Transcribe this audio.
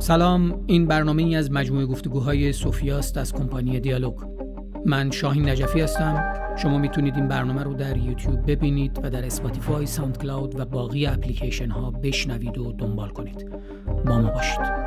سلام این برنامه ای از مجموعه گفتگوهای سوفیاست از کمپانی دیالوگ. من شاهین نجفی هستم. شما می‌تونید این برنامه رو در یوتیوب ببینید و در Spotify، SoundCloud و باقی اپلیکیشن ها بشنوید و دنبال کنید. با ما باشید.